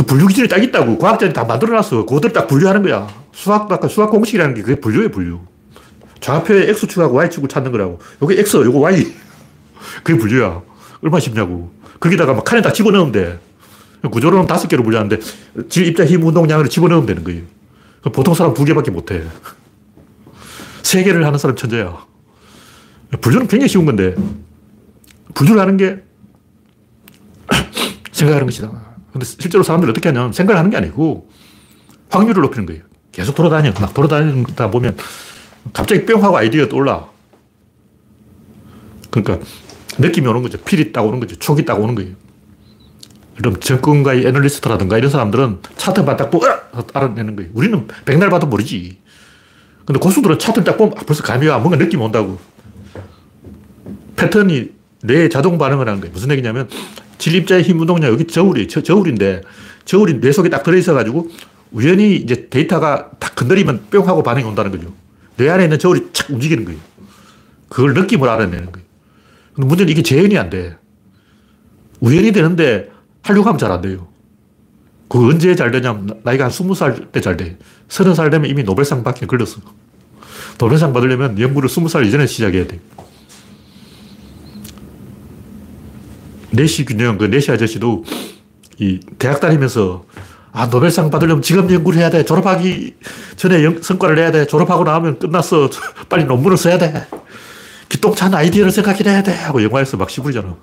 그 분류 기준이 딱 있다고. 과학자들이 다 만들어놨어. 그것들 딱 분류하는 거야. 수학, 아까 수학 공식이라는 게 그게 분류예 분류. 좌표에 X축하고 Y축을 찾는 거라고. 요게 X, 요거 Y. 그게 분류야. 얼마나 쉽냐고. 거기다가 막 칸에다 집어넣으면 돼. 구조로는 다섯 개로 분류하는데 질, 입자, 힘, 운동량을 집어넣으면 되는 거예요. 보통 사람 두 개밖에 못 해. 세 개를 하는 사람 천재야. 분류는 굉장히 쉬운 건데 분류를 하는 게 생각하는 것이다. 근데 실제로 사람들이 어떻게 하냐면 생각을 하는 게 아니고 확률을 높이는 거예요. 계속 돌아다녀. 막 돌아다니다 보면 갑자기 뿅 하고 아이디어가 떠올라. 그러니까 느낌이 오는 거죠. 필이 딱 오는 거죠. 촉이 딱 오는 거예요. 그럼 정권가의 애널리스트라든가 이런 사람들은 차트만 딱 보고 알아내는 거예요. 우리는 백날 봐도 모르지. 근데 고수들은 차트를 딱 보면 아, 벌써 감이 와. 뭔가 느낌이 온다고. 패턴이 뇌 자동 반응을 하는 거예요. 무슨 얘기냐면 진립자의 힘 운동량 여기 저울이 저, 저울인데 저울이 뇌 속에 딱 들어있어가지고 우연히 이제 데이터가 딱 건드리면 뿅 하고 반응이 온다는 거죠. 뇌 안에 있는 저울이 착 움직이는 거예요. 그걸 느낌을 알아내는 거예요. 근데 문제는 이게 재현이 안 돼. 우연히 되는데 하려고 하면 잘 안 돼요. 그 언제 잘 되냐면 나이가 한 20살 때 잘 돼. 30살 되면 이미 노벨상 받기 걸렸어. 노벨상 받으려면 연구를 20살 이전에 시작해야 돼. 내시 균형, 그 내시 아저씨도 이 대학 다니면서 아, 노벨상 받으려면 지금 연구를 해야 돼. 졸업하기 전에 영, 성과를 내야 돼. 졸업하고 나면 끝났어. 빨리 논문을 써야 돼. 기똥찬 아이디어를 생각해내야 돼. 하고 영화에서 막 시부리잖아.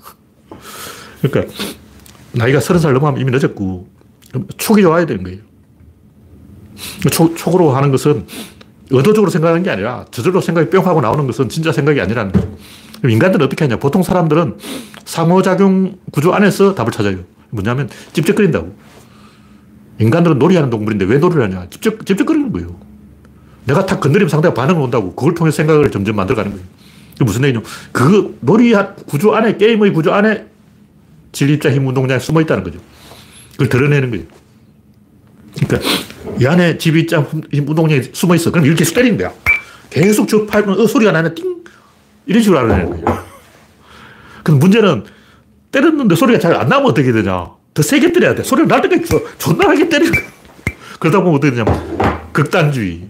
그러니까 나이가 서른 살 넘어가면 이미 늦었고 촉이 좋아야 되는 거예요. 촉, 촉으로 하는 것은 의도적으로 생각하는 게 아니라 저절로 생각이 뿅 하고 나오는 것은 진짜 생각이 아니라는 거예요. 인간들은 어떻게 하냐. 보통 사람들은 상호작용 구조 안에서 답을 찾아요. 뭐냐면 찝쩍거린다고. 인간들은 놀이하는 동물인데 왜 놀이를 하냐. 찝쩍, 찝쩍거리는 거예요. 내가 탁 건드리면 상대가 반응을 온다고. 그걸 통해 생각을 점점 만들어가는 거예요. 그 무슨 얘기냐. 그 놀이 구조 안에, 게임의 구조 안에 진립자 힘 운동장에 숨어 있다는 거죠. 그걸 드러내는 거예요. 그러니까 이 안에 집이 있자 운동장에 숨어 있어. 그럼 이렇게 때리는 거야. 계속 저 팔면 어, 소리가 나네. 띵! 이런 식으로 알아내는 거예요. 근데 문제는 때렸는데 소리가 잘 안 나면 어떻게 되냐. 더 세게 때려야 돼. 소리가 날 때까지 존나 하게 때리는. 그러다 보면 어떻게 되냐면 극단주의.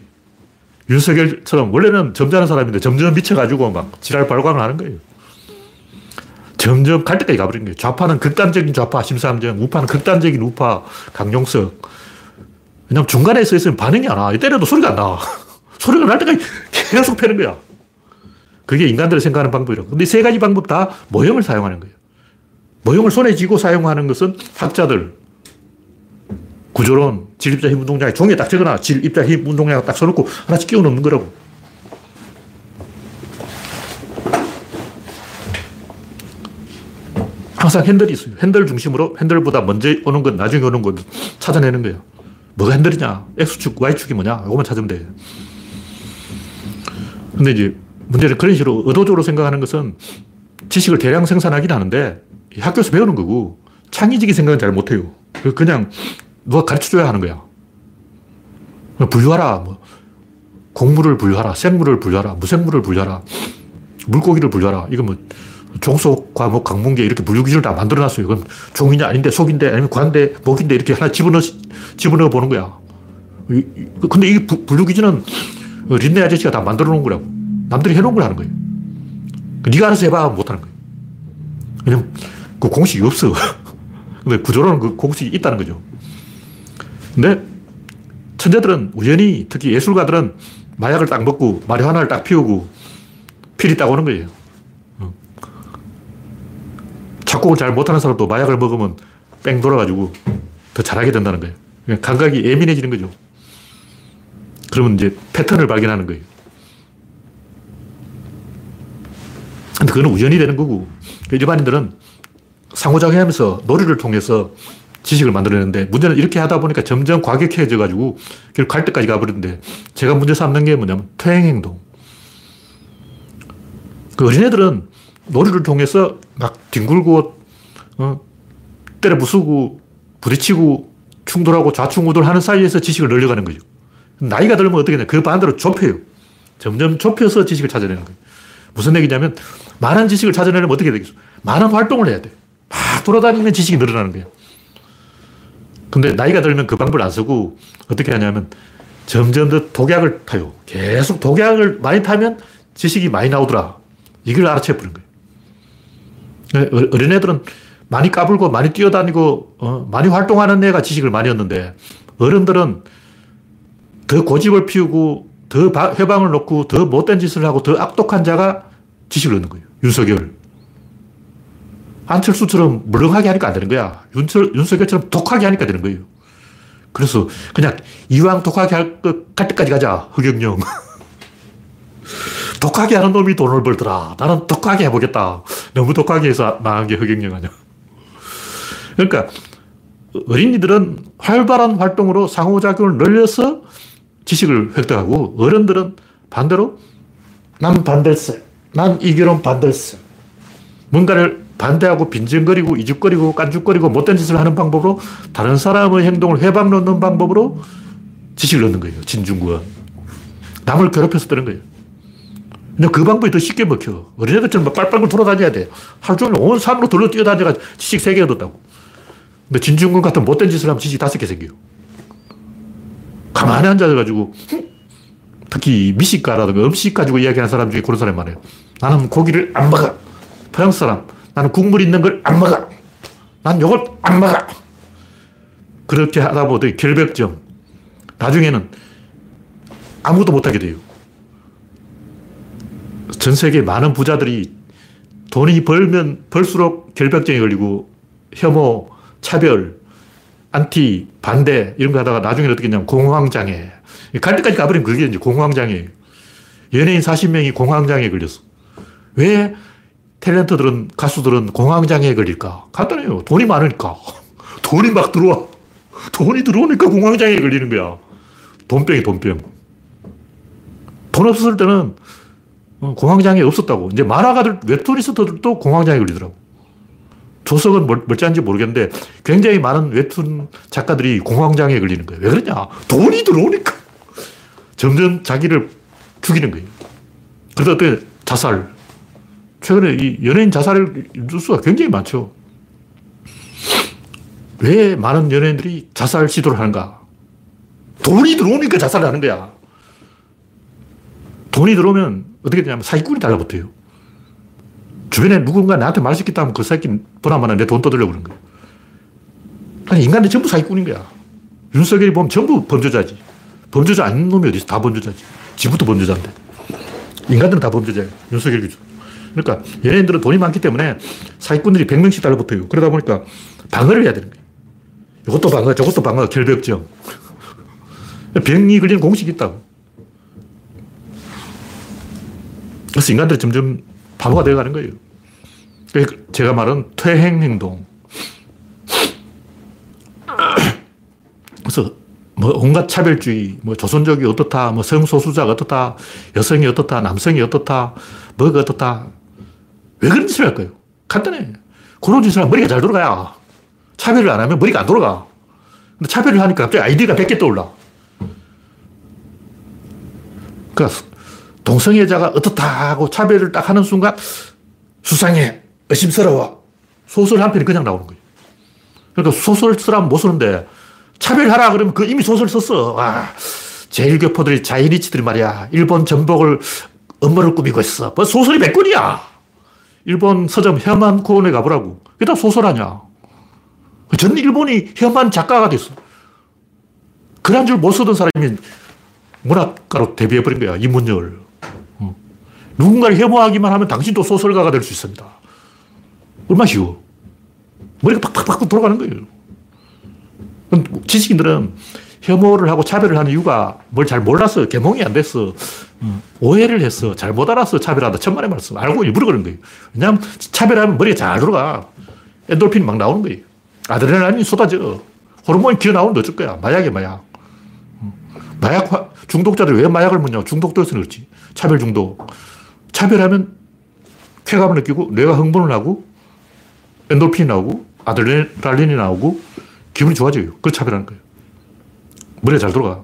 윤석열처럼 원래는 점잖은 사람인데 점점 미쳐가지고 막 지랄 발광을 하는 거예요. 점점 갈 때까지 가버린 거예요. 좌파는 극단적인 좌파, 심삼정, 우파는 극단적인 우파, 강용석. 왜냐면 중간에 서 있으면 반응이 안 와. 때려도 소리가 안 나. 소리가 날 때까지 계속 패는 거야. 그게 인간들이 생각하는 방법이라고. 근데 세 가지 방법 다 모형을 사용하는 거예요. 모형을 손에 쥐고 사용하는 것은 학자들, 구조론, 질 입자 힘 운동량에 종이에 딱 적어놔. 질 입자 힘 운동량 딱 써놓고 하나씩 끼워 넣는 거라고. 항상 핸들이 있어요. 핸들 중심으로 핸들보다 먼저 오는 건 나중에 오는 건 찾아내는 거예요. 뭐가 핸들이냐? X축, Y축이 뭐냐? 이거만 찾으면 돼. 근데 이제 문제는 그런 식으로 의도적으로 생각하는 것은 지식을 대량 생산하긴 하는데 학교에서 배우는 거고 창의적인 생각은 잘 못해요. 그냥 누가 가르쳐줘야 하는 거야. 분류하라. 뭐 곡물을 분류하라. 생물을 분류하라. 무생물을 분류하라. 물고기를 분류하라. 이거 뭐 종속, 과목, 강문계 이렇게 분류 기준을 다 만들어 놨어요. 그럼 종이냐 아닌데 속인데 아니면 관대, 목인데 이렇게 하나 집어넣어, 집어넣어 보는 거야. 근데 이 분류 기준은 린네 아저씨가 다 만들어 놓은 거라고. 남들이 해놓은 걸 하는 거예요. 네가 알아서 해봐. 못 하는 거예요. 왜냐면 그 공식이 없어. 근데 구조로는 그 공식이 있다는 거죠. 근데 천재들은 우연히 특히 예술가들은 마약을 딱 먹고 마리화나를 딱 피우고 필이 딱 오는 거예요. 어. 작곡을 잘 못하는 사람도 마약을 먹으면 뺑 돌아가지고 더 잘하게 된다는 거예요. 감각이 예민해지는 거죠. 그러면 이제 패턴을 발견하는 거예요. 근데 그건 우연이 되는 거고 일반인들은 상호작용하면서 놀이를 통해서 지식을 만들어내는데 문제는 이렇게 하다 보니까 점점 과격해져 가지고 결국 갈 때까지 가버리는데 제가 문제 삼는 게 뭐냐면 퇴행행동. 그 어린애들은 놀이를 통해서 막 뒹굴고, 어, 때려 부수고, 부딪히고, 충돌하고 좌충우돌 하는 사이에서 지식을 늘려가는 거죠. 나이가 들면 어떻게 되냐. 그 반대로 좁혀요. 점점 좁혀서 지식을 찾아내는 거예요. 무슨 얘기냐면, 많은 지식을 찾아내려면 어떻게 되겠어? 많은 활동을 해야 돼. 막 돌아다니면 지식이 늘어나는 거예요. 근데 나이가 들면 그 방법을 안 쓰고 어떻게 하냐면 점점 더 독약을 타요. 계속 독약을 많이 타면 지식이 많이 나오더라. 이걸 알아채 버린 거예요. 네, 어린애들은 많이 까불고 많이 뛰어다니고 어, 많이 활동하는 애가 지식을 많이 얻는데 어른들은 더 고집을 피우고 더 회방을 놓고 더 못된 짓을 하고 더 악독한 자가 지식을 얻는 거예요. 윤석열. 안철수처럼 물렁하게 하니까 안 되는 거야. 윤철, 윤석열처럼 독하게 하니까 되는 거예요. 그래서 그냥 이왕 독하게 할 것, 갈 때까지 가자. 흑영령. 독하게 하는 놈이 돈을 벌더라. 나는 독하게 해보겠다. 너무 독하게 해서 망한 게 흑영령 아니야. 그러니까 어린이들은 활발한 활동으로 상호작용을 늘려서 지식을 획득하고 어른들은 반대로 난 반댈세. 난 이 결혼 반댈세. 뭔가를 반대하고 빈정거리고 이죽거리고 깐죽거리고 못된 짓을 하는 방법으로 다른 사람의 행동을 회방 놓는 방법으로 지식을 얻는 거예요. 진중권. 남을 괴롭혀서 뜨는 거예요. 근데 그 방법이 더 쉽게 먹혀. 어린애들처럼 빨빨 돌아다녀야 돼. 하루 종일 온 산으로 돌려 뛰어다녀가 지식 세개 얻었다고. 근데 진중권 같은 못된 짓을 하면 지식 다섯 개 생겨요. 가만히 앉아가지고, 특히 미식가라든가 음식 가지고 이야기하는 사람 중에 그런 사람이 많아요. 나는 고기를 안 먹어. 프랑스 사람. 나는 국물 있는 걸 안 먹어. 난 요걸 안 먹어. 그렇게 하다 보니 결벽증. 나중에는 아무것도 못하게 돼요. 전 세계 많은 부자들이 돈이 벌면 벌수록 결벽증에 걸리고 혐오, 차별, 안티, 반대 이런 거 하다가 나중에 어떻게 했냐면 공황장애. 갈 때까지 가버리면 그게 이제 공황장애. 연예인 40명이 공황장애에 걸렸어. 왜 탤런트들은, 가수들은 공황장애에 걸릴까? 간단해요. 돈이 많으니까. 돈이 막 들어와. 돈이 들어오니까 공황장애에 걸리는 거야. 돈병이 돈병. 돈 없었을 때는 어, 공황장애 없었다고. 이제 만화가들, 웹툰리스트들도 공황장애 걸리더라고. 조석은 멀쩡한지 모르겠는데 굉장히 많은 웹툰 작가들이 공황장애에 걸리는 거예요. 왜 그러냐? 돈이 들어오니까. 점점 자기를 죽이는 거예요. 그러다 어떻게 자살. 최근에 이 연예인 자살 뉴스가 굉장히 많죠. 왜 많은 연예인들이 자살 시도를 하는가? 돈이 들어오니까 자살을 하는 거야. 돈이 들어오면 어떻게 되냐면 사기꾼이 달라붙어요. 주변에 누군가 나한테 말 시켰다 하면 그 새끼 보나마나 내 돈 떠들려고 그러는 거야. 아니, 인간들 전부 사기꾼인 거야. 윤석열이 보면 전부 범죄자지. 범죄자 아닌 놈이 어디? 다 범죄자지. 지부터 범죄자인데. 인간들은 다 범죄자예요. 윤석열 기준. 그러니까 연예인들은 돈이 많기 때문에 사기꾼들이 100명씩 달라붙어요. 그러다 보니까 방어를 해야 되는 거예요. 이것도 방어, 저것도 방어, 결벽증. 병이 걸리는 공식이 있다고. 그래서 인간들이 점점 바보가 되어가는 거예요. 제가 말한 퇴행 행동. 그래서 뭐 온갖 차별주의, 뭐 조선족이 어떻다, 뭐 성소수자가 어떻다, 여성이 어떻다, 남성이 어떻다, 뭐가 어떻다. 왜 그런 짓을 할까요? 간단해. 그런 짓을 하면 머리가 잘 돌아가야. 차별을 안 하면 머리가 안 돌아가. 근데 차별을 하니까 갑자기 아이디가 100개 떠올라. 그러니까 동성애자가 어떻다 하고 차별을 딱 하는 순간 수상해, 의심스러워. 소설 한 편이 그냥 나오는 거예요. 그러니까 소설 쓰라면 못 쓰는데 차별하라 그러면 그 이미 소설 썼어. 와, 제일교포들이 자이니치들이 말이야. 일본 전복을 업무를 꾸미고 있어. 뭐 소설이 몇 권이야. 일본 서점 혐한 코원에 가보라고. 그게 다 소설 아니야. 전 일본이 혐한 작가가 됐어. 그런 줄 못 쓰던 사람이 문학가로 데뷔해버린 거야. 이문열. 어. 누군가를 혐오하기만 하면 당신도 소설가가 될 수 있습니다. 얼마나 쉬워. 머리가 팍팍팍 돌아가는 거예요. 지식인들은 혐오를 하고 차별을 하는 이유가 뭘 잘 몰라서 개몽이 안 됐어. 어. 오해를 했어. 잘 못 알아서 차별하다. 천만의 말씀. 알고 일부러 그런 거예요. 왜냐하면 차별하면 머리가 잘 돌아가. 엔돌핀이 막 나오는 거예요. 아드레날린이 쏟아져. 호르몬이 기어 나오는데 어쩔 거야. 마약이 마약. 어. 마약 중독자들이 왜 마약을 먹냐. 중독돼서 그렇지. 차별 중독. 차별하면 쾌감을 느끼고 뇌가 흥분을 하고 엔돌핀이 나오고 아드레날린이 나오고 기분이 좋아져요. 그걸 차별하는 거예요. 머리가 잘 돌아가.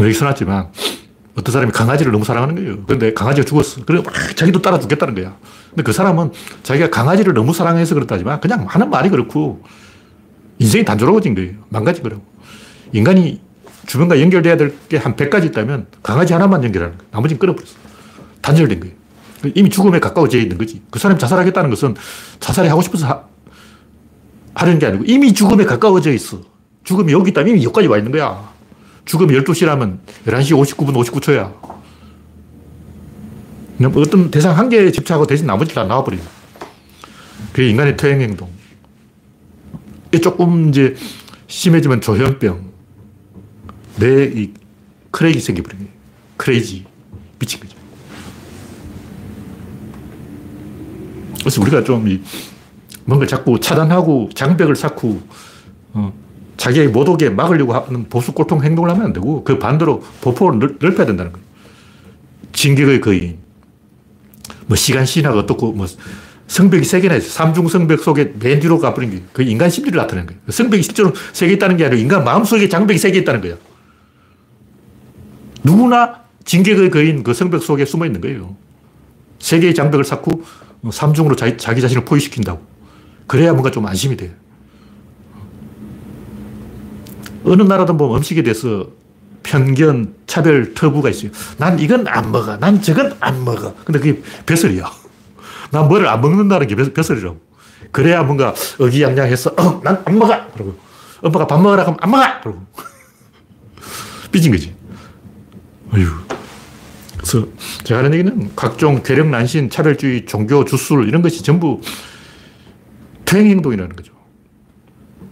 여기 써놨지만 어떤 사람이 강아지를 너무 사랑하는 거예요. 그런데 강아지가 죽었어. 그래 막 자기도 따라 죽겠다는 거야. 근데 그 사람은 자기가 강아지를 너무 사랑해서 그렇다지만 그냥 하는 말이 그렇고 인생이 단조로워진 거예요. 망가진 거라고. 인간이 주변과 연결돼야 될 게 한 100가지 있다면 강아지 하나만 연결하는 거예요. 나머지는 끊어버렸어. 단절된 거예요. 이미 죽음에 가까워져 있는 거지. 그 사람이 자살하겠다는 것은 자살이 하고 싶어서 하, 하려는 게 아니고 이미 죽음에 가까워져 있어. 죽음이 여기 있다면 이미 여기까지 와 있는 거야. 죽음이 12시라면 11시 59분 59초야. 어떤 대상 한 개에 집착하고 대신 나머지 다 나와버려. 그게 인간의 퇴행 행동. 조금 이제 심해지면 조현병. 내 크레이지 생겨버린 거예요. 크레이지. 미친 거죠. 그래서 우리가 좀 뭔가 자꾸 차단하고 장벽을 쌓고 어, 자기의 못 오게 막으려고 하는 보수 꼴통 행동을 하면 안 되고 그 반대로 보폭을 넓, 넓혀야 된다는 거예요. 진격의 거인. 뭐 시간 신화가 어떻고 뭐 성벽이 세 개나 있어요. 삼중 성벽 속에 맨 뒤로 가버린 게 그 인간 심리를 나타내는 거예요. 성벽이 실제로 세 개 있다는 게 아니라 인간 마음속에 장벽이 세 개 있다는 거예요. 누구나 진격의 거인 그 성벽 속에 숨어 있는 거예요. 세 개의 장벽을 쌓고 삼중으로 자기, 자기 자신을 포위시킨다고. 그래야 뭔가 좀 안심이 돼요. 어느 나라든 보면 음식에 대해서 편견, 차별, 터부가 있어요. 난 이건 안 먹어. 난 저건 안 먹어. 근데 그게 벼슬이야. 난 뭐를 안 먹는다는 게 벼슬이라고. 그래야 뭔가 의기양양해서, 어, 난 안 먹어. 그러고, 엄마가 밥 먹으라 하면 안 먹어. 그러고. 삐진 거지. 어휴. 그래서 제가 하는 얘기는 각종 괴력 난신, 차별주의, 종교, 주술 이런 것이 전부 퇴행 행동이라는 거죠.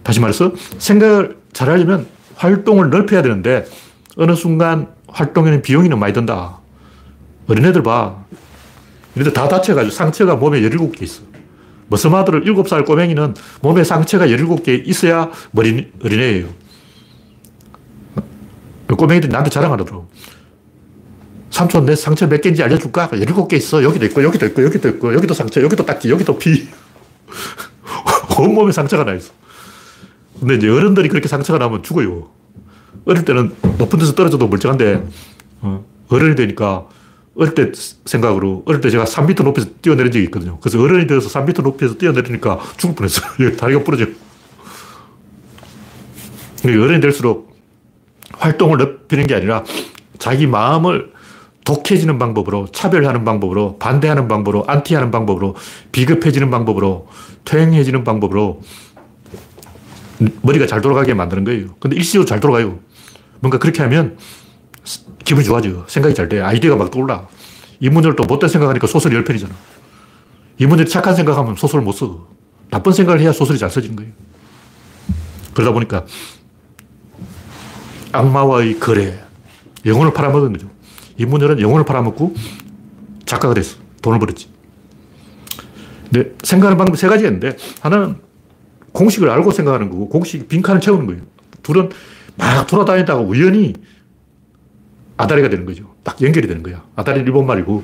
다시 말해서 생각을 잘 하려면 활동을 넓혀야 되는데 어느 순간 활동에는 비용이 너무 많이 든다. 어린애들 봐. 얘네들 다 다쳐가지고 상처가 몸에 17개 있어. 머스마들 7살 꼬맹이는 몸에 상처가 17개 있어야 머리, 어린애예요. 꼬맹이들이 나한테 자랑하더라고. 삼촌, 내 상처 몇 개인지 알려줄까? 17개 있어. 여기도 있고, 여기도 있고, 여기도 있고, 여기도 상처, 여기도 딱지, 여기도 피. 온몸에 상처가 나 있어. 근데 이제 어른들이 그렇게 상처가 나면 죽어요. 어릴 때는 높은 데서 떨어져도 멀쩡한데, 어, 어른이 되니까 어릴 때 생각으로, 어릴 때 제가 3m 높이에서 뛰어내린 적이 있거든요. 그래서 어른이 되어서 3m 높이에서 뛰어내리니까 죽을 뻔했어요. 다리가 부러져. 어른이 될수록 활동을 넓히는 게 아니라 자기 마음을 독해지는 방법으로, 차별하는 방법으로, 반대하는 방법으로, 안티하는 방법으로, 비급해지는 방법으로, 퇴행해지는 방법으로 머리가 잘 돌아가게 만드는 거예요. 근데 일시적으로 잘 돌아가요. 뭔가 그렇게 하면 기분이 좋아져요. 생각이 잘 돼. 아이디어가 막 떠올라. 이문열 또 못된 생각하니까 소설이 10편이잖아. 이문열이 착한 생각하면 소설을 못 써. 나쁜 생각을 해야 소설이 잘 써지는 거예요. 그러다 보니까 악마와의 거래. 영혼을 팔아먹은 거죠. 이문열은 영혼을 팔아먹고 작가가 됐어. 돈을 벌었지. 근데 생각하는 방법이 세 가지가 있는데 하나는 공식을 알고 생각하는 거고 공식 빈칸을 채우는 거예요. 둘은 막 돌아다니다가 우연히 아다리가 되는 거죠. 딱 연결이 되는 거야. 아다리는 일본 말이고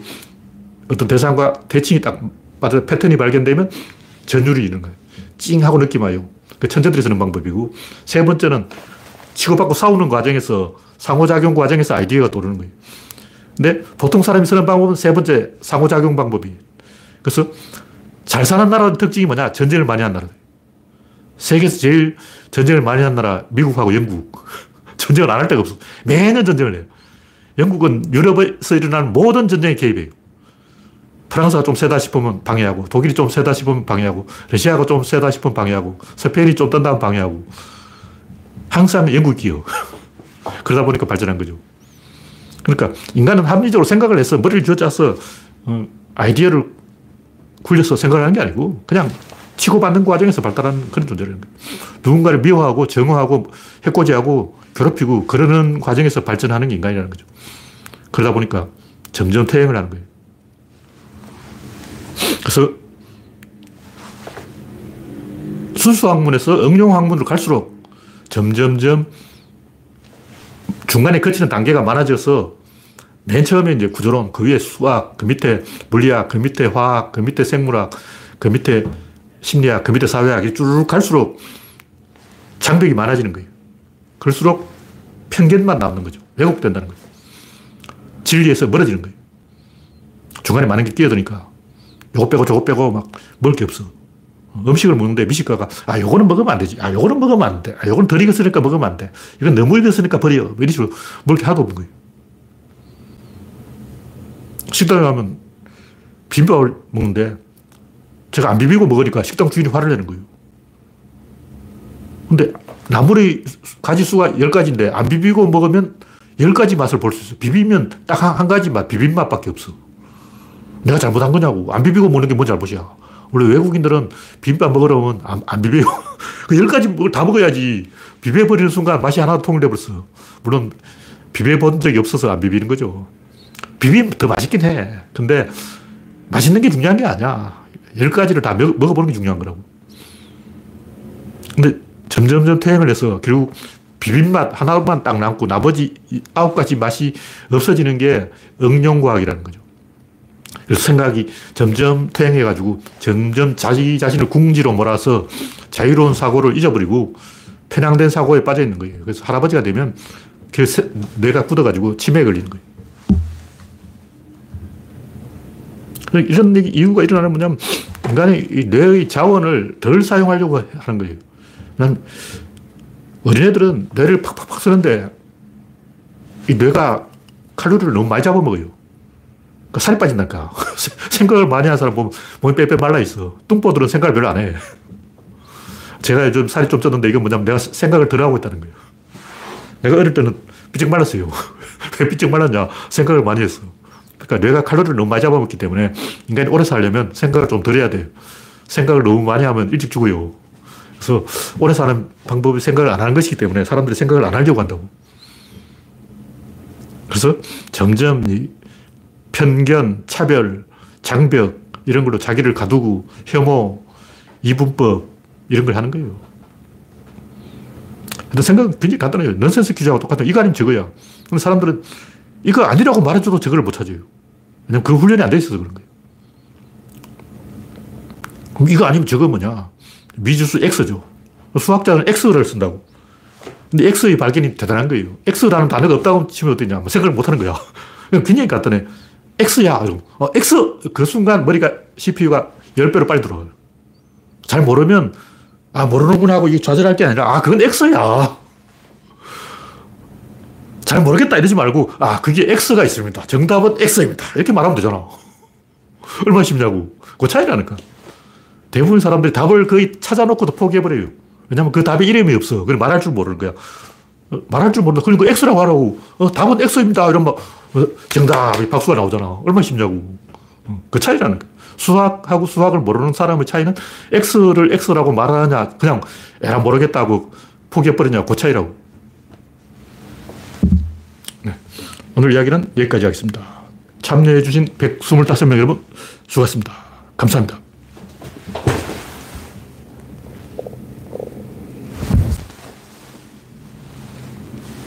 어떤 대상과 대칭이 딱 맞아 패턴이 발견되면 전율이 있는 거예요. 찡 하고 느낌 와요. 그 천재들이 쓰는 방법이고 세 번째는 치고받고 싸우는 과정에서 상호작용 과정에서 아이디어가 떠오르는 거예요. 근데 보통 사람이 쓰는 방법은 세 번째 상호작용 방법이. 그래서 잘 사는 나라의 특징이 뭐냐? 전쟁을 많이 한 나라. 세계에서 제일 전쟁을 많이 한 나라 미국하고 영국. 전쟁을 안 할 데가 없어. 매년 전쟁을 해요. 영국은 유럽에서 일어나는 모든 전쟁에 개입해요. 프랑스가 좀 세다 싶으면 방해하고, 독일이 좀 세다 싶으면 방해하고, 러시아가 좀 세다 싶으면 방해하고, 스페인이 좀 떤다면 방해하고. 항상 영국이 끼어. 그러다 보니까 발전한 거죠. 그러니까 인간은 합리적으로 생각을 해서 머리를 쥐어짜서 어, 아이디어를 굴려서 생각을 하는 게 아니고 그냥 치고받는 과정에서 발달하는 그런 존재라는 거예요. 누군가를 미워하고 정화하고 해코지하고 괴롭히고 그러는 과정에서 발전하는 게 인간이라는 거죠. 그러다 보니까 점점 퇴행을 하는 거예요. 그래서 순수학문에서 응용학문으로 갈수록 점점점 중간에 거치는 단계가 많아져서 맨 처음에 이제 구조론, 그 위에 수학, 그 밑에 물리학, 그 밑에 화학, 그 밑에 생물학, 그 밑에 심리학, 그 밑에 사회학, 쭉 갈수록 장벽이 많아지는 거예요. 그럴수록 편견만 남는 거죠. 왜곡된다는 거예요. 진리에서 멀어지는 거예요. 중간에 많은 게 끼어드니까 요거 빼고 저거 빼고 막 먹을 게 없어. 음식을 먹는데 미식가가 아 요거는 먹으면 안 되지. 아 요거는 먹으면 안 돼. 아 요거는 덜 익었으니까 먹으면 안 돼. 이건 너무 익었으니까 버려. 뭐 이런 식으로 먹을 게 하나도 없는 거예요. 식당에 가면 비빔밥을 먹는데 제가 안 비비고 먹으니까 식당 주인이 화를 내는 거예요. 근데 나물의 가지 수가 10가지인데 안 비비고 먹으면 10가지 맛을 볼 수 있어. 비비면 딱 한 가지 맛, 비빔맛 밖에 없어. 내가 잘못한 거냐고. 안 비비고 먹는 게 뭔 잘못이야. 원래 외국인들은 비빔밥 먹으려면 안, 안 비벼요. 그 10가지 다 먹어야지. 비벼버리는 순간 맛이 하나도 통일돼 버렸어. 물론 비벼본 적이 없어서 안 비비는 거죠. 비빔 더 맛있긴 해. 근데 맛있는 게 중요한 게 아니야. 열 가지를 다 먹, 어보는 게 중요한 거라고. 근데 점점점 퇴행을 해서 결국 비빔맛 하나만 딱 남고 나머지 아홉 가지 맛이 없어지는 게 응용과학이라는 거죠. 그래서 생각이 점점 퇴행해가지고 점점 자기 자신을 궁지로 몰아서 자유로운 사고를 잊어버리고 편향된 사고에 빠져 있는 거예요. 그래서 할아버지가 되면 그 뇌가 굳어가지고 치매에 걸리는 거예요. 이런 이유가 일어나는 뭐냐면 인간이 뇌의 자원을 덜 사용하려고 하는 거예요. 난 어린애들은 뇌를 팍팍팍 쓰는데 이 뇌가 칼로리를 너무 많이 잡아먹어요. 그러니까 살이 빠진다니까. 생각을 많이 하는 사람 보면 몸이 빼빼 말라있어. 뚱보들은 생각을 별로 안 해. 제가 요즘 살이 좀 쪘는데 이건 뭐냐면 내가 생각을 덜 하고 있다는 거예요. 내가 어릴 때는 삐쩍 말랐어요. 왜 삐쩍 말랐냐? 생각을 많이 했어. 그러니까 뇌가 칼로리를 너무 많이 잡아먹기 때문에 인간이 오래 살려면 생각을 좀 덜 해야 돼요. 생각을 너무 많이 하면 일찍 죽어요. 그래서 오래 사는 방법이 생각을 안 하는 것이기 때문에 사람들이 생각을 안 하려고 한다고. 그래서 점점 이 편견, 차별, 장벽 이런 걸로 자기를 가두고 혐오, 이분법 이런 걸 하는 거예요. 근데 생각은 굉장히 간단해요. 넌센스 퀴즈하고 똑같아. 이거 아니면 저거야. 그럼 사람들은 이거 아니라고 말해줘도 저걸 못 찾아요. 왜냐면 그 훈련이 안 돼 있어서 그런 거예요. 그럼 이거 아니면 저거 뭐냐? 미지수 X죠. 수학자는 X를 쓴다고. 근데 X의 발견이 대단한 거예요. X라는 단어가 없다고 치면 어떠냐. 뭐 생각을 못 하는 거야. 굉장히 간단해. X야. 어, X. 그 순간 머리가, CPU가 10배로 빨리 들어가요. 잘 모르면, 아, 모르는구나 하고 좌절할 게 아니라, 아, 그건 X야. 잘 모르겠다 이러지 말고, 아, 그게 X가 있습니다. 정답은 X입니다. 이렇게 말하면 되잖아. 얼마나 쉽냐고. 그 차이라니까. 대부분 사람들이 답을 거의 찾아놓고도 포기해버려요. 왜냐면 그 답에 이름이 없어. 그걸 말할 줄 모르는 거야. 어, 말할 줄 모르는 그리고 X라고 하라고. 어, 답은 X입니다. 이러면 어, 정답! 박수가 나오잖아. 얼마나 쉽냐고. 어, 그 차이라는 거야. 수학하고 수학을 모르는 사람의 차이는 X를 X라고 말하냐, 그냥 에라 모르겠다고 포기해버리냐, 그 차이라고. 오늘 이야기는 여기까지 하겠습니다. 참여해주신 125명 여러분, 수고하셨습니다. 감사합니다.